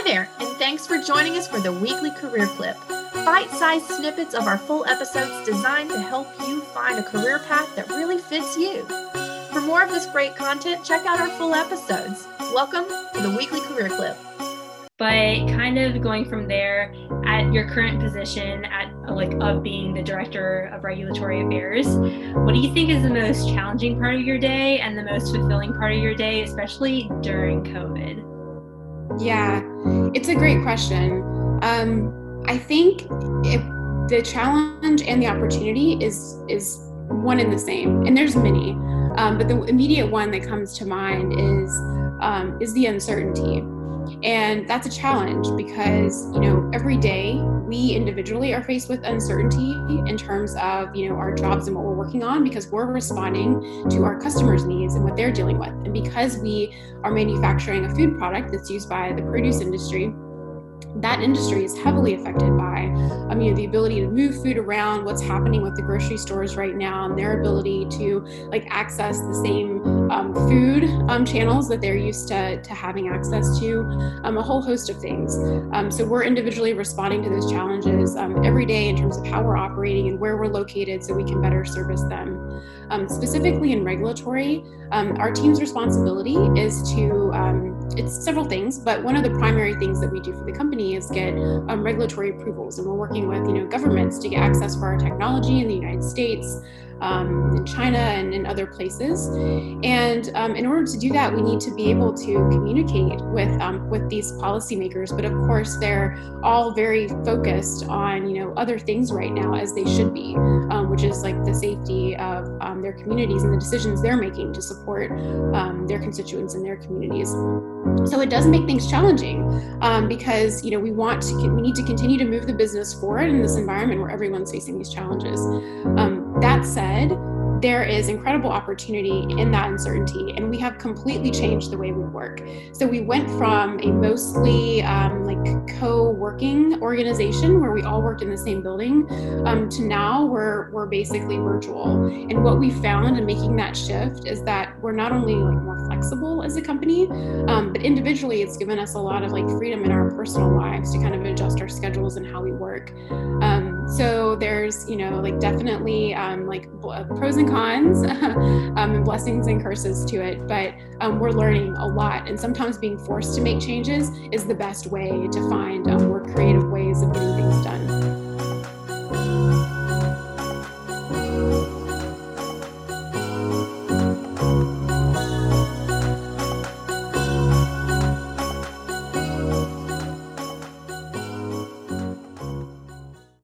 Hi there, and thanks for joining us for the weekly career clip. Bite sized snippets of our full episodes designed to help you find a career path that really fits you. For more of this great content, check out our full episodes. Welcome to the weekly career clip. But kind of going from there at your current position at uh, like of being the director of regulatory affairs, what do you think is the most challenging part of your day and the most fulfilling part of your day, especially during COVID? Yeah, it's a great question. Um, I think the challenge and the opportunity is is one and the same, and there's many, um, but the immediate one that comes to mind is um, is the uncertainty. And that's a challenge because, you know, every day we individually are faced with uncertainty in terms of, you know, our jobs and what we're working on because we're responding to our customers' needs and what they're dealing with. And because we are manufacturing a food product that's used by the produce industry, that industry is heavily affected by um, you know the ability to move food around what's happening with the grocery stores right now and their ability to like access the same um, food um, channels that they're used to, to having access to um, a whole host of things. Um, so we're individually responding to those challenges um, every day in terms of how we're operating and where we're located so we can better service them. Specifically in regulatory our team's responsibility is to it's several things but one of the primary things that we do for the company is get um, regulatory approvals, and we're working with you know governments to get access for our technology in the United States, um, in China and in other places. And um, in order to do that, we need to be able to communicate with um, with these policymakers. But of course, they're all very focused on you know other things right now, as they should be, um, which is like the safety of um, their communities and the decisions they're making to support um, their constituents and their communities. So it does make things challenging because you know we want to we need to continue to move the business forward in this environment where everyone's facing these challenges. That said there is incredible opportunity in that uncertainty and we have completely changed the way we work. So we went from a mostly um, like co-working organization where we all worked in the same building um, to now we're, we're basically virtual. And what we found in making that shift is that we're not only like more flexible as a company um, but individually it's given us a lot of like freedom in our personal lives to kind of adjust our schedules and how we work. Um, so there's you know like definitely um, like pros and cons um, and blessings and curses to it, but um, we're learning a lot. And sometimes being forced to make changes is the best way to find um, more creative ways